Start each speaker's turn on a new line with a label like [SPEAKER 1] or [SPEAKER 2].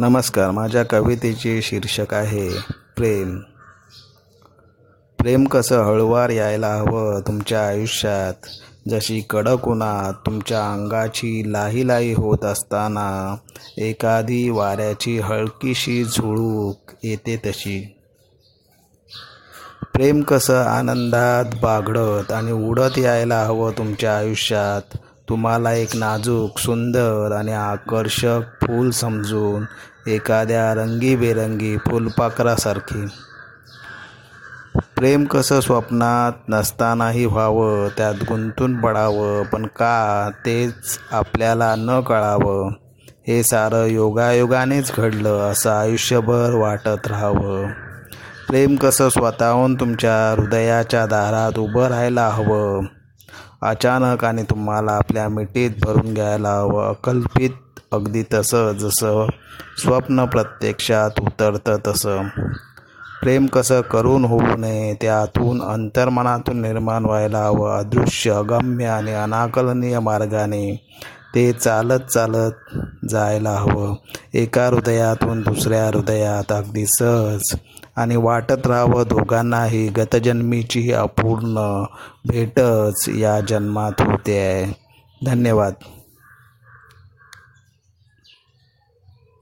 [SPEAKER 1] नमस्कार माझ्या कवितेचे शीर्षक आहे प्रेम. प्रेम कसं हळूवार यायला हवं तुमच्या आयुष्यात? जशी कडक उन्हात तुमच्या अंगाची लाही लाही होत असताना एखादी वाऱ्याची हलकीशी झुळूक येते तशी. प्रेम कसं आनंदात बागडत आणि उडत यायला हवं तुमच्या आयुष्यात? तुम्हाला एक नाजूक सुंदर आणि आकर्षक फूल समजून एखाद्या रंगीबेरंगी फुलपाखरासारखी. प्रेम कसं स्वप्नात नसतानाही व्हावं त्यात गुंतून पडावं पण का तेच आपल्याला न कळावं? हे सारं योगायोगानेच घडलं असं आयुष्यभर वाटत राहावं. प्रेम कसं स्वतःहून तुमच्या हृदयाच्या दारात उभं राहायला हवं? अचानक आणि तुम्हाला आपल्या मिठीत भरून घ्यायला हवं. अकल्पित अगदी तसं जसं स्वप्न प्रत्यक्षात उतरतं तसं. प्रेम कसं करून होऊ नये त्यातून अंतर्मनातून निर्माण व्हायला हवं. अदृश्य अगम्य आणि अनाकलनीय मार्गाने ते चालत चालत जायला हवं. एका हृदयातून दुसऱ्या हृदयात अगदी सहज आणि वाटत राहावं दोघांनाही. गतजन्मीची अपूर्ण भेटच या जन्मात होते आहे धन्यवाद.